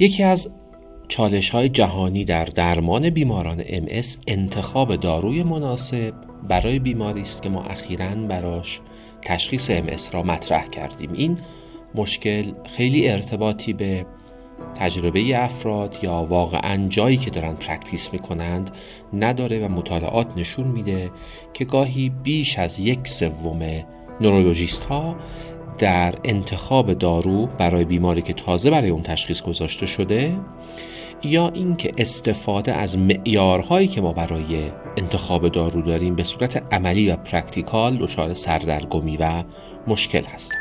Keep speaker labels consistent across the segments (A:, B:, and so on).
A: یکی از چالش های جهانی در درمان بیماران MS انتخاب داروی مناسب برای بیماری است که ما اخیرا براش تشخیص MS را مطرح کردیم. این مشکل خیلی ارتباطی به تجربه افراد یا واقعا جایی که دارن practice می‌کنند نداره و مطالعات نشون میده که گاهی بیش از یک سوم نورولوژیست ها در انتخاب دارو برای بیماری که تازه برای اون تشخیص گذاشته شده یا اینکه استفاده از معیارهایی که ما برای انتخاب دارو داریم به صورت عملی و practical دچار سردرگمی و مشکل هستند.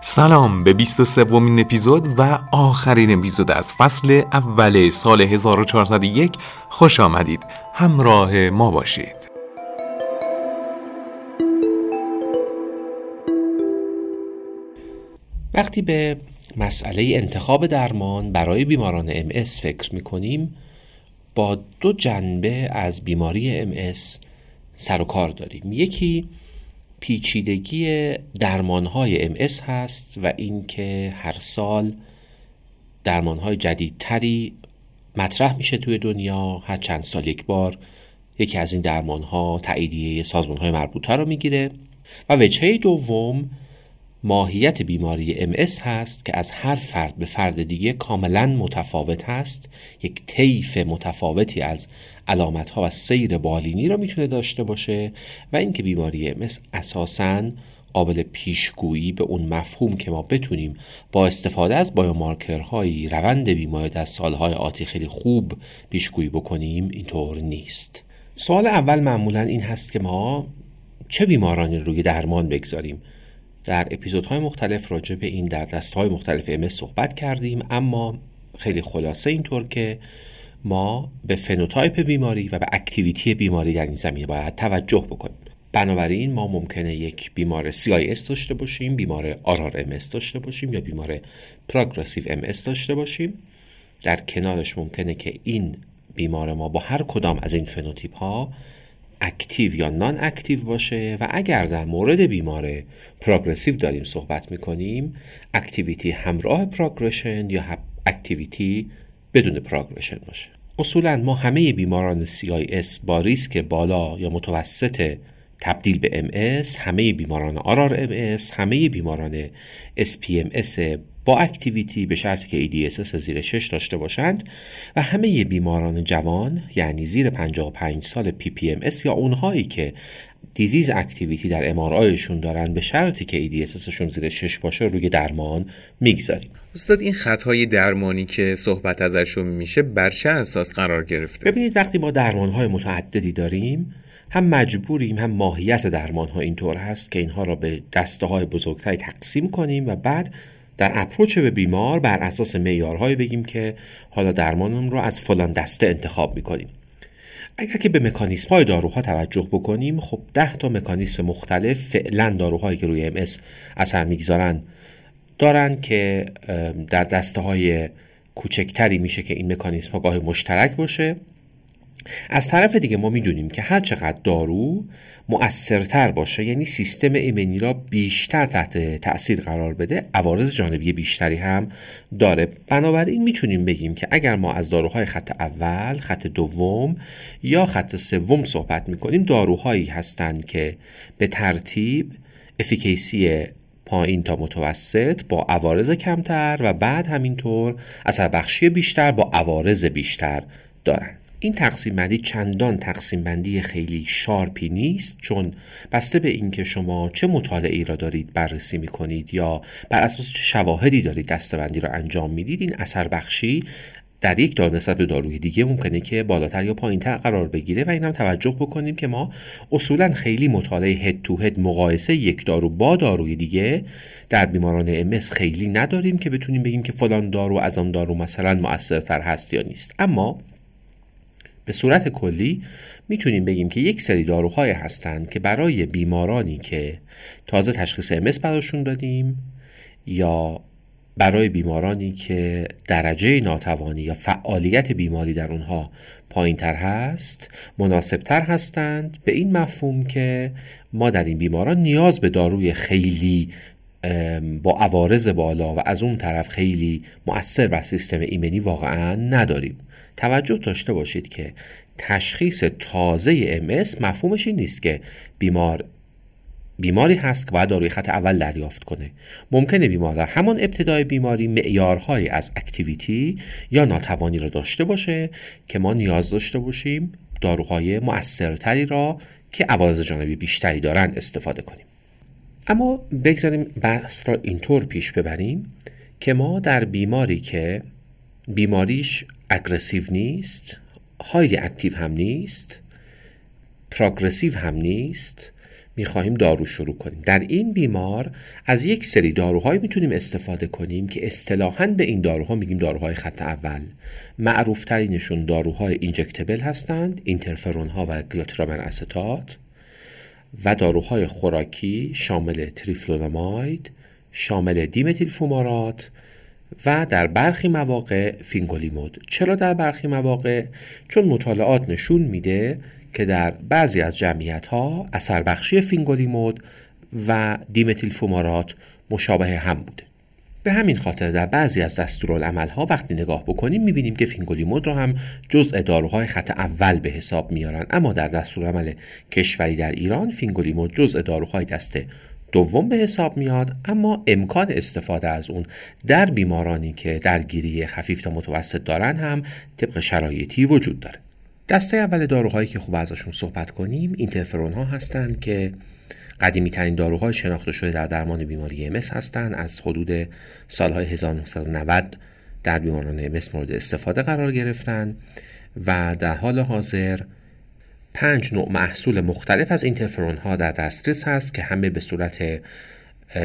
B: سلام به 23 ومین اپیزود و آخرین اپیزود از فصل اول سال 1401 خوش آمدید. همراه ما باشید.
A: وقتی به مسئله انتخاب درمان برای بیماران MS فکر می کنیم با دو جنبه از بیماری MS سر و کار داریم. یکی پیچیدگی درمانهای MS هست و اینکه هر سال درمانهای جدیدتری مطرح میشه توی دنیا. هر چند سال یک بار یکی از این درمانها تاییدیه سازمانهای مربوطه رو می‌گیره. و وجهه دوم ماهیت بیماری MS هست که از هر فرد به فرد دیگه کاملا متفاوت هست. یک طیف متفاوتی از علامت ها و سیر بالینی را می‌تونه داشته باشه و اینکه بیماری MS اساساً قابل پیشگویی به اون مفهوم که ما بتونیم با استفاده از biomarker هایی روند بیماری در سالهای آتی خیلی خوب پیشگویی بکنیم اینطور نیست. سوال اول معمولا این هست که ما چه بیمارانی روی درمان بگذاریم؟ در اپیزودهای مختلف راجع به این در دستهای مختلف هم صحبت کردیم اما خیلی خلاصه اینطور که ما به phenotype بیماری و به activity بیماری در این زمینه باید توجه بکنیم. بنابراین ما ممکنه یک بیمار CIS داشته باشیم بیمار MS داشته باشیم یا بیمار progressive MS داشته باشیم. در کنارش ممکنه که این بیمار ما با هر کدام از این فنوتیپ ها active یا non-active باشه و اگر در مورد بیمار progressive داریم صحبت می‌کنیم activity همراه progression یا activity بدون progression باشه. اصولا ما همه بیماران CIS با ریسک بالا یا متوسط تبدیل به MS همه بیماران آرار MS همه بیماران SPMS با اکتیویتی به شرطی که EDSS زیر 6 داشته باشند و همه بیماران جوان یعنی زیر 55 سال PPMS یا اونهایی که دیزیز اکتیویتی در امارایشون دارن به شرطی که EDSSشون زیر 6 باشه روی درمان می‌گذاریم.
B: استاد این خطهای درمانی که صحبت ازشون میشه بر چه اساس قرار گرفته؟
A: ببینید وقتی ما درمانهای متعددی داریم هم مجبوریم هم ماهیت درمان ها اینطور هست که اینها را به دسته های بزرگتری تقسیم کنیم و بعد در اپروچ به بیمار بر اساس معیارهایی بگیم که حالا درمانم رو از فلان دسته انتخاب می‌کنیم. اگر که به مکانیسم های داروها توجه بکنیم خب ده تا مکانیسم مختلف فعلا داروهایی که روی ام اثر می‌گذارن دارن که در دسته های کوچکتری میشه که این مکانیسم ها گاه مشترک باشه. از طرف دیگه ما می‌دونیم که هر چقدر دارو مؤثرتر باشه یعنی سیستم ایمنی را بیشتر تحت تاثیر قرار بده عوارض جانبی بیشتری هم داره. بنابراین می‌تونیم بگیم که اگر ما از داروهای خط اول خط دوم یا خط سوم صحبت می‌کنیم داروهایی هستند که به ترتیب افیکیسی پایین تا متوسط با عوارض کمتر و بعد همینطور اثر بخشی بیشتر با عوارض بیشتر دارند این تقسیم بندی چندان تقسیم بندی خیلی شارپی نیست چون بسته به اینکه شما چه مطالعه را دارید بررسی می کنید یا بر اساس چه شواهدی دارید دستبندی را انجام می‌دید این اثر بخشی در یک دار نسبت به داروی دیگه ممکنه که بالاتر یا پایینتر قرار بگیره و این هم توجه بکنیم که ما اصولا خیلی مطالعه هد تو هد مقایسه یک دارو با داروی دیگه در بیماران امس خیلی نداریم که بتونیم بگیم که فلان دارو از آن دارو مثلا مؤثرتر هست یا نیست. اما به صورت کلی می‌تونیم بگیم که یک سری داروهای هستند که برای بیمارانی که تازه تشخیص امس براشون دادیم یا برای بیمارانی که درجه ناتوانی یا فعالیت بیماری در اونها پایین تر هست مناسب تر هستند به این مفهوم که ما در این بیماران نیاز به داروی خیلی با عوارض بالا و از اون طرف خیلی مؤثر بر سیستم ایمنی واقعا نداریم. توجه داشته باشید که تشخیص تازه MS مفهومش این نیست که بیمار بیماری هست که باید داروی خط اول دریافت کنه. ممکنه بیمار در همان ابتدای بیماری معیارهایی از اکتیویتی یا ناتوانی را داشته باشه که ما نیاز داشته باشیم داروهای مؤثرتری را که عوارض جانبی بیشتری دارن استفاده کنیم. اما بگذاریم بحث را اینطور پیش ببریم که ما در بیماری که بیماریش اگرسیو نیست هایلی اکتیو هم نیست پروگرسیو هم نیست می‌خواهیم دارو شروع کنیم. در این بیمار از یک سری داروهایی می‌تونیم استفاده کنیم که اصطلاحا به این داروها میگیم داروهای خط اول. معروف ترینشون داروهای injectable هستند اینترفرون ها و گلاتیرامر استات و داروهای خوراکی شامل تریفلونوماید شامل دیمتیل فومارات و در برخی مواقع فینگولیمود. چرا در برخی مواقع؟ چون مطالعات نشون میده که در بعضی از جمعیت ها اثر بخشی فینگولیمود و دیمتیل فومارات مشابه هم بوده. به همین خاطر در بعضی از دستورالعمل ها وقتی نگاه بکنیم می‌بینیم که فینگولیمود را هم جزء داروهای خط اول به حساب میارن اما در دستورالعمل کشوری در ایران فینگولیمود جزء داروهای دست دوم به حساب میاد اما امکان استفاده از اون در بیمارانی که درگیری خفیف تا متوسط دارن هم طبق شرایطی وجود داره. دسته اول داروهایی که خوب ازشون صحبت کنیم اینترفرون ها هستند که قدیمی ترین داروهای شناخته شده در درمان بیماری MS هستند. از حدود سالهای 1990 در بیماران MS مورد استفاده قرار گرفتن و در حال حاضر پنج نوع محصول مختلف از اینترفرون ها در دسترس هست که همه به صورت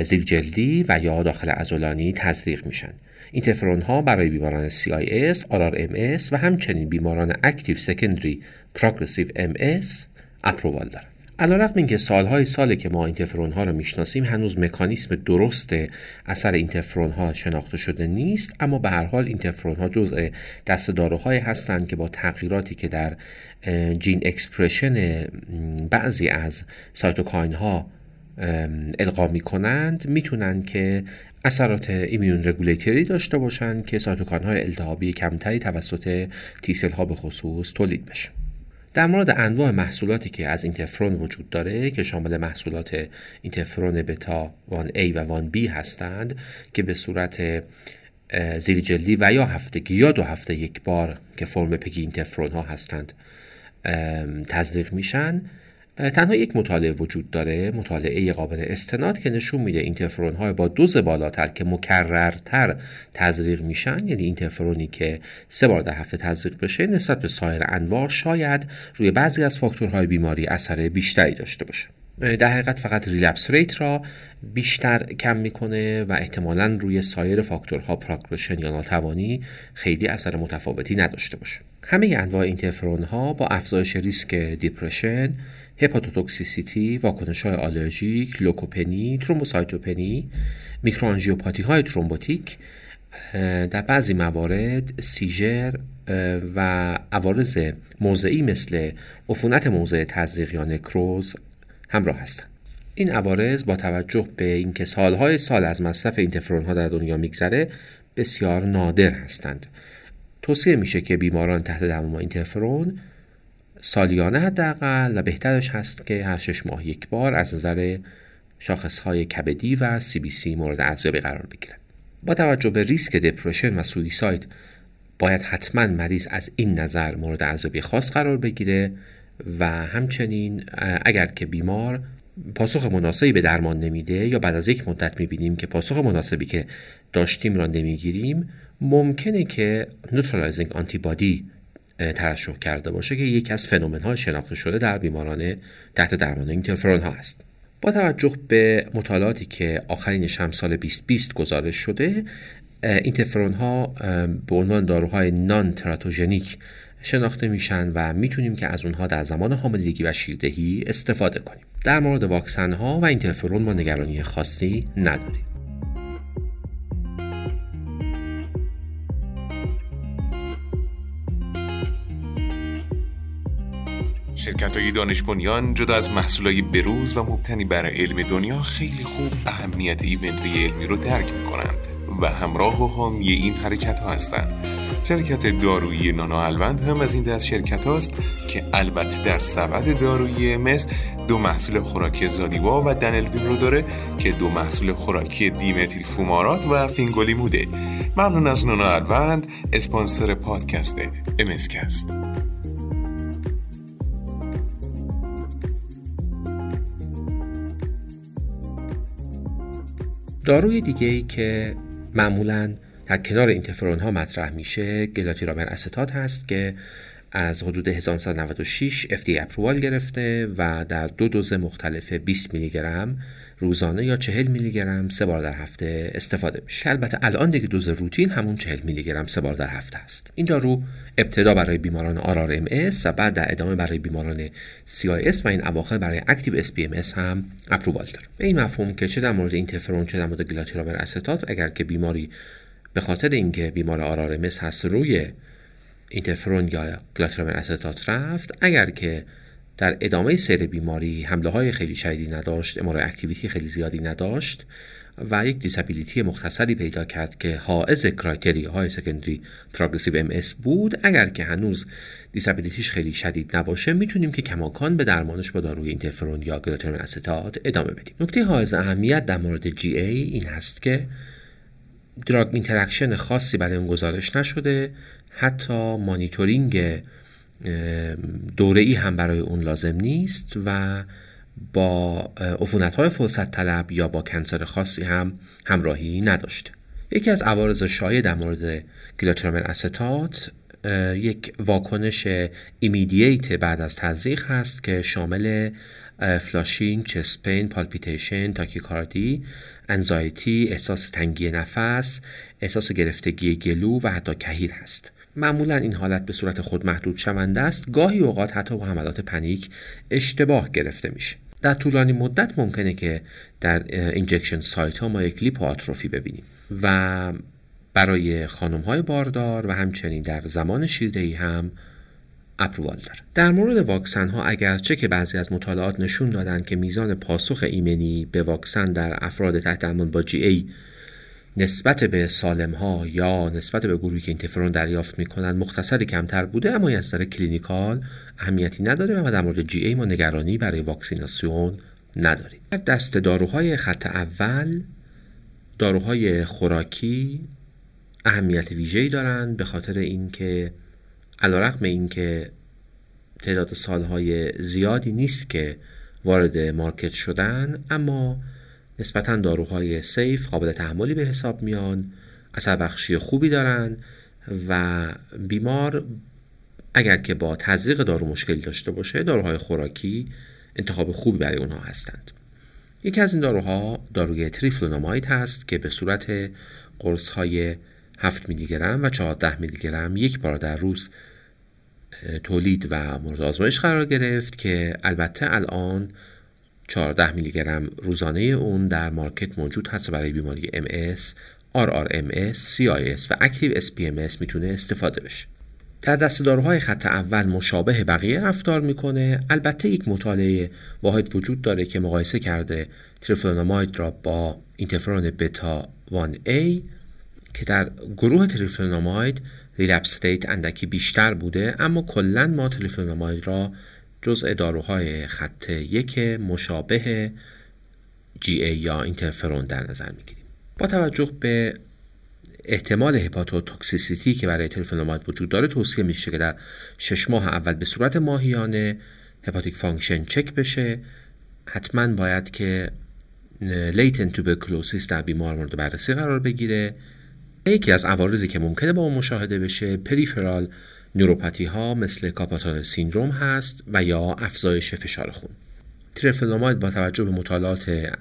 A: زیر جلدی و یا داخل ازولانی تزریق میشن. اینترفرون ها برای بیماران CIS, RRMS و همچنین بیماران اکتیو سکندری progressive MS approval دارن علی رغم اینکه سالهای ساله که ما اینترفرون ها رو می‌شناسیم هنوز مکانیسم درست اثر اینترفرون ها شناخته شده نیست اما به هر حال اینترفرون ها جزء دسته داروهایی هستند که با تغییراتی که در gene expression بعضی از cytokine ها القا می کنند می‌تونن که اثرات immune regulatory داشته باشند که cytokine های التهابی کمتری توسط تیسل ها به خصوص تولید بشه. در مورد انواع محصولاتی که از اینترفرون وجود داره که شامل محصولات اینترفرون بتا 1A و 1B هستند که به صورت زیر جلدی و یا هفتگی یا دو هفته یک بار که فرم پگی اینترفرون ها هستند تزریق میشن. تنها یک مطالعه وجود داره مطالعه قابل استناد که نشون میده اینترفرون های با دوز بالاتر که مکررتر تزریق میشن یعنی اینترفرونی که سه بار در هفته تزریق بشه نسبت به سایر انواع شاید روی بعضی از فاکتورهای بیماری اثر بیشتری داشته باشه. در حقیقت فقط relapse rate را بیشتر کم می‌کنه و احتمالا روی سایر فاکتورها progression یا ناتوانی خیلی اثر متفاوتی نداشته باشه. همه انواع اینترفرون ها با افزایش ریسک depression hepatotoxicity، واکنش های آلرژیک، لوکوپنی، ترومبوسایتوپنی، میکروانژیوپاتی های ترومبوتیک در بعضی موارد سیژر و عوارض موضعی مثل عفونت موضع تزریق یا نکروز همراه هستند. این عوارض با توجه به اینکه سالهای سال از مصرف اینترفرون ها در دنیا میگذره بسیار نادر هستند. توصیه میشه که بیماران تحت درمان اینترفرون سالیانه حداقل و بهترش هست که هر شش ماه یک بار از نظر شاخصهای کبدی و CBC مورد ارزیابی قرار بگیرن با توجه به ریسک depression و suicide باید حتما مریض از این نظر مورد ارزیابی خاص قرار بگیره و همچنین اگر که بیمار پاسخ مناسبی به درمان نمیده یا بعد از یک مدت می‌بینیم که پاسخ مناسبی که داشتیم را نمی‌گیریم ممکنه که neutralizing antibody ترشح کرده باشه که یکی از فنومن های شناخته شده در بیماران تحت درمان اینترفرون ها هست با توجه به مطالعاتی که آخرینش هم سال 2020 گزارش شده اینترفرون ها به عنوان داروهای نان تراتوژنیک شناخته میشن و می‌تونیم که از اونها در زمان حاملگی و شیردهی استفاده کنیم. در مورد واکسن ها و اینترفرون ما نگرانی خاصی نداریم.
B: شرکت های دانش بنیان جدا از محصولای بروز و مبتنی بر علم دنیا خیلی خوب اهمیت ایونتری علمی رو درک می‌کنند و همراه و حامی این حرکت ها هستند. شرکت دارویی نانا الوند هم از این دست شرکت هاست که البته در سبد دارویی مثل دو محصول خوراکی زادیوا و دنلوین رو داره که دو محصول خوراکی دیمتیل فومارات و فینگولیموده ممنون از نانا الوند اسپانسر پادکست امسکست
A: داروی دیگه ای که معمولا در کنار اینترفرون ها مطرح میشه گلاتیرامر استات هست که از حدود 1996 FDA اپروال گرفته و در دو دوز مختلف 20 میلی گرم روزانه یا 40 میلی گرم سه بار در هفته استفاده میشه. البته الان دیگه دوز روتین همون 40 میلی گرم سه بار در هفته است. این دارو ابتدا برای بیماران MS و بعد در ادامه برای بیماران CIS و این اواخر برای active SPMS هم approval داره. به این مفهوم که چه در مورد اینترفرون چه در مورد گلاتیرامر استات اگر که بیماری به خاطر اینکه بیمار MS هست روی اینترفرون یا گلاتیرامر استات رفت اگر که در ادامه سیر بیماری حمله های خیلی شدیدی نداشت MRI activity خیلی زیادی نداشت و یک disability مختصری پیدا کرد که حائز criteria های secondary progressive MS بود اگر که هنوز disability ش خیلی شدید نباشه می‌تونیم که کماکان به درمانش با داروی اینترفرون یا گلاتیرامر استات ادامه بدیم. نکته حائز اهمیت در مورد GA این هست که drug interaction خاصی برای اون گزارش نشده. حتی مانیتورینگ دوره ای هم برای اون لازم نیست و با عفونت های فرصت طلب یا با cancer خاصی هم همراهی نداشته یکی از عوارض شایع در مورد گلاتیرامر استات یک واکنش immediate بعد از تزریق هست که شامل flushing، chest pain، palpitation، تاکیکاردی، anxiety، احساس تنگی نفس، احساس گرفتگی گلو و حتی کهیر هست. معمولا این حالت به صورت خود محدود شونده است گاهی اوقات حتی با حملات پنیک اشتباه گرفته میشه در طولانی مدت ممکنه که در injection site ها ما یک لیپوآتروفی ببینیم و برای خانم های باردار و همچنین در زمان شیردهی هم approval داره. در مورد واکسن ها اگرچه که بعضی از مطالعات نشون دادن که میزان پاسخ ایمنی به واکسن در افراد تحت درمان با GA نسبت به سالم ها یا نسبت به گروهی که اینترفرون دریافت می‌کنن مختصری کمتر بوده اما از نظر clinical اهمیتی نداره و در مورد جی ای ما نگرانی برای واکسیناسیون نداریم. دست داروهای خط اول داروهای خوراکی اهمیت ویژه‌ای دارند به خاطر اینکه علیرغم اینکه تعداد سالهای زیادی نیست که وارد مارکت شدن اما نسبتا داروهای سیف قابل تحملی به حساب میان اثر بخشی خوبی دارن و بیمار اگر که با تزریق دارو مشکلی داشته باشه داروهای خوراکی انتخاب خوبی برای اونها هستند. یکی از این داروها داروی تریفلوناماید هست که به صورت قرص های 7 میلی گرم و 14 میلی گرم یک بار در روز تولید و مورد آزمایش قرار گرفت که البته الان 14 میلی گرم روزانه اون در مارکت موجود هست برای بیماری MS, RRMS, CIS و Active SPMS می‌تونه استفاده بشه. در دست داروهای خط اول مشابه بقیه رفتار می‌کنه البته یک مطالعه واحد وجود داره که مقایسه کرده تریفلوناماید را با اینترفرون بتا 1A که در گروه تریفلوناماید ریلپس ریت اندکی بیشتر بوده اما کلا ما تریفلوناماید را جزء داروهای خط یک مشابه GA یا اینترفرون در نظر می‌گیریم. با توجه به احتمال hepatotoxicity که برای تریفلونوماید وجود داره توصیه میشه که در شش ماه اول به صورت ماهیانه hepatic function چک بشه. حتما باید که latent tuberculosis در بیمار مورد بررسی قرار بگیره. یکی از عوارضی که ممکنه با اون مشاهده بشه peripheral neuropathy ها مثل carpal tunnel syndrome هست و یا افزایش فشار خون. تریفلونوماید با توجه به مطالعات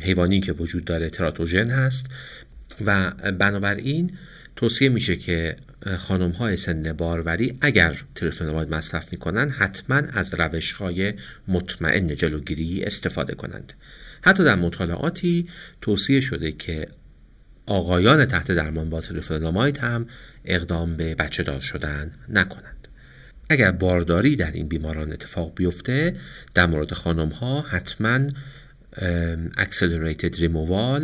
A: حیوانی که وجود داره تراتوژن هست و بنابراین توصیه میشه که خانم های سن باروری اگر تریفلونوماید مصرف می‌کنن حتما از روش های مطمئن جلوگیری استفاده کنند. حتی در مطالعاتی توصیه شده که آقایان تحت درمان با تریفلونوماید هم اقدام به بچه دار شدن نکنند. اگر بارداری در این بیماران اتفاق بیفته در مورد خانم ها حتما accelerated removal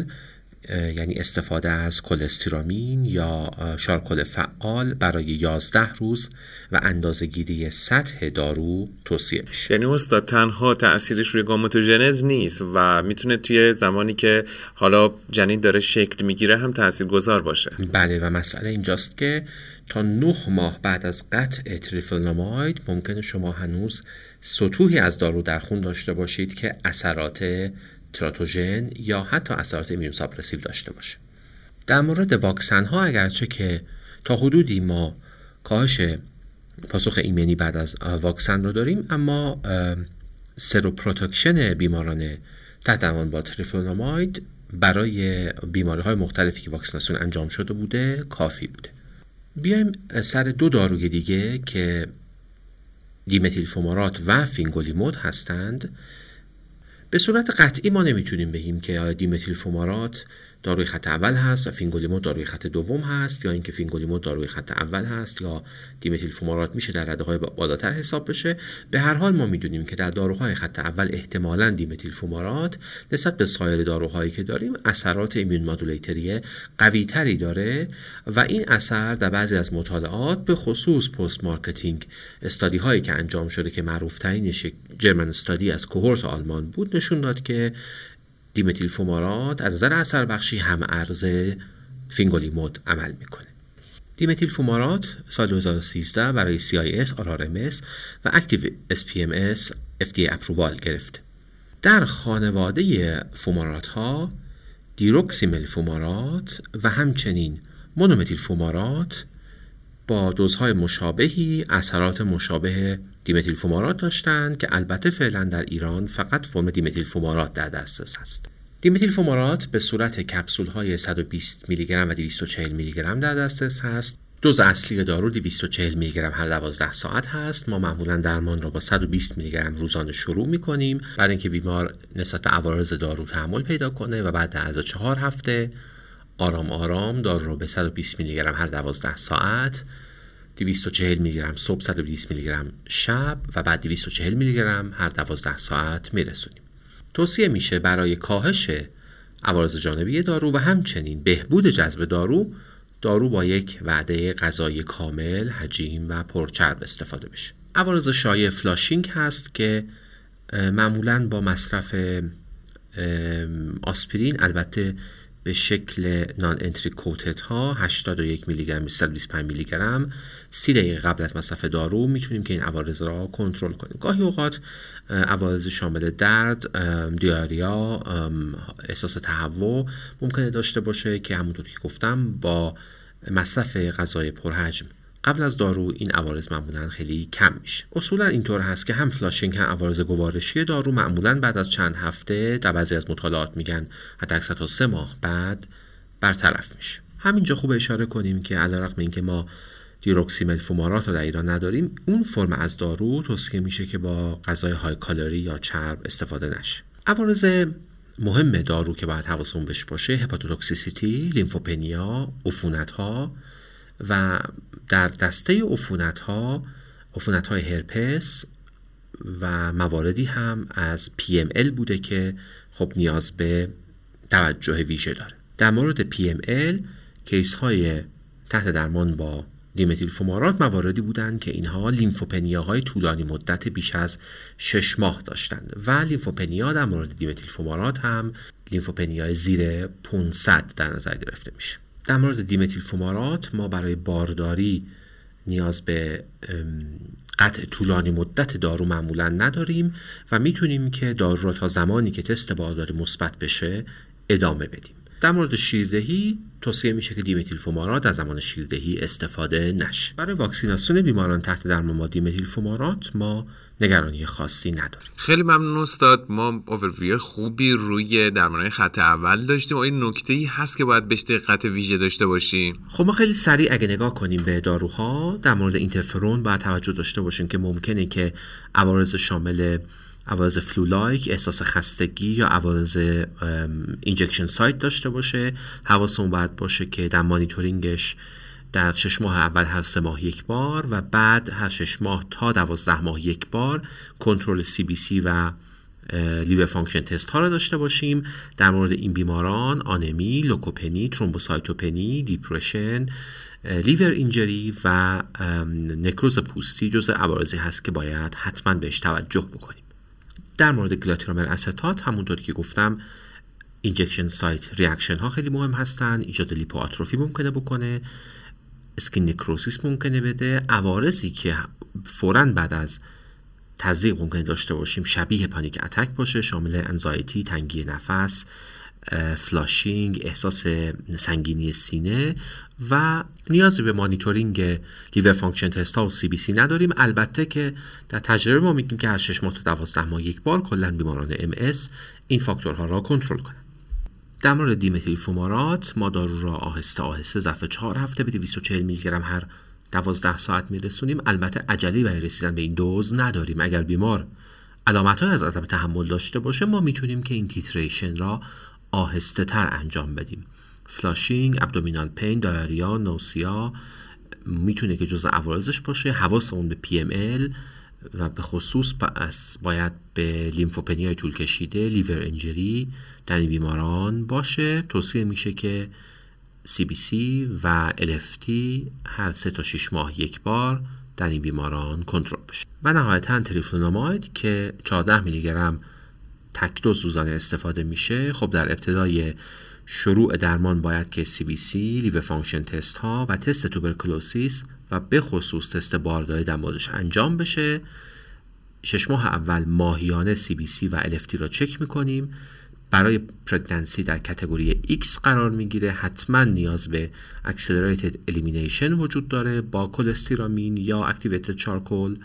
A: یعنی استفاده از کلسترامین یا شارکل فعال برای 11 روز و اندازه گیری سطح دارو توصیه میشه.
B: یعنی استاد تنها تاثیرش روی گاموتوژنز نیست و می‌تونه توی زمانی که حالا جنین داره شکل می‌گیره هم تاثیر گذار باشه.
A: بله و مسئله اینجاست که تا نه ماه بعد از قطع تریفلونوماید ممکنه شما هنوز سطوحی از دارو در خون داشته باشید که اثرات تراتوژن یا حتی اثرات immunosuppressive داشته باشه. در مورد واکسن ها اگرچه که تا حدودی ما کاهش پاسخ ایمنی بعد از واکسن رو داریم اما seroprotection بیماران تحت با تریفلونوماید برای بیماری های مختلفی که واکسیناسیون انجام شده بوده کافی بوده. بیایم سر دو داروی دیگه که دیمتیل فومارات و فینگولیمود هستند. به صورت قطعی ما نمی‌تونیم بگیم که دیمتیل فومارات داروی خط اول هست و فینگولیمود داروی خط دوم هست یا اینکه فینگولیمود داروی خط اول هست یا دیمتیل فومارات میشه در رده های بالاتر حساب بشه. به هر حال ما می‌دونیم که در داروهای خط اول احتمالا دیمتیل فومارات نسبت به سایر داروهایی که داریم اثرات immunomodulatory قوی تری داره و این اثر در بعضی از مطالعات به خصوص post-marketing study هایی که انجام شده که معروف ترینش German study از کوهورت آلمان بود نشون داد که دیمتیل فومارات از نظر اثر بخشی هم ارز فینگولیمود عمل می‌کنه دیمتیل فومارات سال 2013 برای CIS, RRMS و active SPMS FDA approval گرفت. در خانواده فومارات ها دیروکسیمل فومارات و همچنین مونومتیل فومارات با دوزهای مشابهی اثرات مشابه دیمتیل فومارات داشتند که البته فعلا در ایران فقط فرم دیمتیل فومارات در دسترس است. دیمتیل فومارات به صورت کپسول های 120 میلی گرم و 240 میلی گرم در دسترس هست. دوز اصلی دارو 240 میلی گرم هر 12 ساعت هست. ما معمولا درمان را با 120 میلی گرم روزانه شروع می کنیم برای اینکه بیمار نسبت به عوارض دارو تحمل پیدا کنه و بعد از چهار هفته آرام آرام دارو رو به 120 میلی گرم هر 12 ساعت 240 میلی گرم صبح 120 میلی گرم شب و بعد 240 میلی گرم هر 12 ساعت میرسونیم توصیه میشه برای کاهش عوارض جانبی دارو و همچنین بهبود جذب دارو دارو با یک وعده غذایی کامل، حجیم و پرچرب استفاده بشه. عوارض شایع flushing هست که معمولا با مصرف آسپرین البته به شکل non-enteric coated ها 81 میلی گرم 125 میلی گرم 30 دقیقه قبل از مصرف دارو می‌تونیم که این عوارض را کنترل کنیم. گاهی اوقات عوارض شامل درد diarrhea احساس تهوع ممکنه داشته باشه که همونطور که گفتم با مصرف غذای پرحجم قبل از دارو این عوارض معمولا خیلی کم میشه. اصولا اینطور هست که هم flushing هم عوارض گوارشی دارو معمولا بعد از چند هفته در بعضی از مطالعات میگن حتی اکثر تا سه ماه بعد برطرف میشه. همینجا خوب اشاره کنیم که علیرغم اینکه ما دیروکسیمل فومارات رو در ایران نداریم اون فرم از دارو توصیه میشه که با غذای های کالری یا چرب استفاده نشه. عوارض مهم دارو که باید حواسمون بهش باشه هپاتوتوکسیسیتی لیمفوپنیا عفونت ها و در دسته عفونت ها عفونت های هرپس و مواردی هم از PML بوده که خب نیاز به توجه ویژه داره. در مورد PML کیس های تحت درمان با دیمتیل فومارات مواردی بودند که اینها لیمفوپنیا های طولانی مدت بیش از 6 ماه داشتند و لیمفوپنیا در مورد دیمتیل فومارات هم لیمفوپنیا زیر 500 در نظر گرفته میشه. در مورد دیمتیل فومارات ما برای بارداری نیاز به قطع طولانی مدت دارو معمولا نداریم و می‌تونیم که دارو را تا زمانی که تست بارداری مثبت بشه ادامه بدیم. در مورد شیردهی توصیه میشه که دیمتیل فومارات در زمان شیردهی استفاده نشه. برای واکسیناسیون بیماران تحت درمان با دیمتیل فومارات ما نگرانی خاصی نداریم.
B: خیلی ممنون استاد. ما اوورویو خوبی روی درمان خط اول داشتیم آیا نکته ای هست که باید بهش دقت ویژه داشته باشیم.
A: خب ما خیلی سریع اگه نگاه کنیم به داروها در مورد اینترفرون باید توجه داشته باشیم که ممکنه که عوارض شامل عوارض flu-like احساس خستگی یا عوارض injection site داشته باشه. حواسمون باید باشه که در مانیتورینگش در شش ماه اول هر سه ماه یک بار و بعد هر شش ماه تا دوازده ماه یک بار کنترل CBC و liver function test ها رو داشته باشیم. در مورد این بیماران آنمی، لوکوپنی، ترومبوسایتوپنی، depression، liver injury و نکروز پوستی جز عوارضی هست که باید حتما بهش توجه بکنیم. در مورد گلاتیرومر استات همونطور که گفتم injection site reaction ها خیلی مهم هستن. ایجاد لیپوآتروفی ممکنه بکنه. skin necrosis ممکنه بده. عوارضی که فورا بعد از تزریق ممکنه داشته باشیم شبیه panic attack باشه شامل anxiety تنگی نفس flushing احساس سنگینی سینه و نیازی به monitoring liver function test ها و CBC نداریم. البته که در تجربه ما میگیم که هر 6 ماه تا 12 ماه یک بار کلا بیماران MS این فاکتورها را کنترل کنند در مورد دیمتیل فومارات ما دارو را آهسته آهسته ظرف 4 هفته به 240 میلی گرم هر 12 ساعت میرسونیم. البته عجله‌ای برای رسیدن به این دوز نداریم. اگر بیمار علامت های از عدم تحمل داشته باشه ما می‌تونیم که این titration را آهسته تر انجام بدیم. flushing، abdominal pain، diarrhea، nausea می‌تونه که جز عوارضش باشه. حواسمون به PML و به خصوص باید به لیمفوپنی های طول کشیده liver injury در این بیماران باشه. توصیه میشه که CBC و LFT هر سه تا 6 ماه یک بار در این بیماران کنترل بشه. و نهایتا تریفلونوماید که 14 میلی گرم تک دوز روزانه استفاده میشه خب در ابتدای شروع درمان باید که CBC، liver function test ها و تست tuberculosis و به خصوص تست بارداری در موردش انجام بشه. شش ماه اول ماهیانه CBC و LFT را چک می‌کنیم. برای pregnancy در category X قرار می‌گیره. حتما نیاز به accelerated elimination وجود داره. با کلستیرامین یا activated charcoal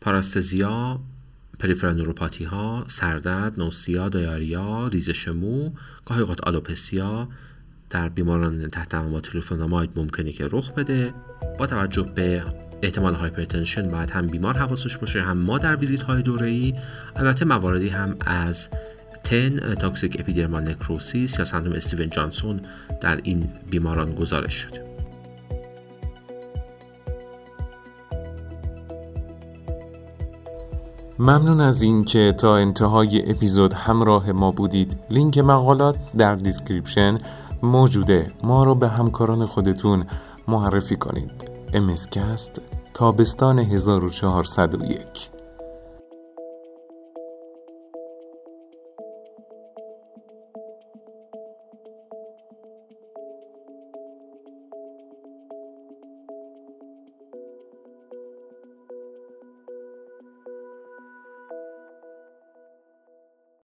A: paresthesia peripheral neuropathy ها سردرد nausea diarrhea ریزش مو گاهی اوقات alopecia در بیماران تحت با تریفلونوماید ممکنه که رخ بده. با توجه به احتمال hypertension باید هم بیمار حواسش باشه هم ما در ویزیت های دوره ای البته مواردی هم از TEN toxic epidermal necrosis یا سندروم استیون جانسون در این بیماران گزارش شده.
B: ممنون از اینکه تا انتهای اپیزود همراه ما بودید. لینک مقالات در description موجوده. ما رو به همکاران خودتون معرفی کنید. امسکست تابستان 1401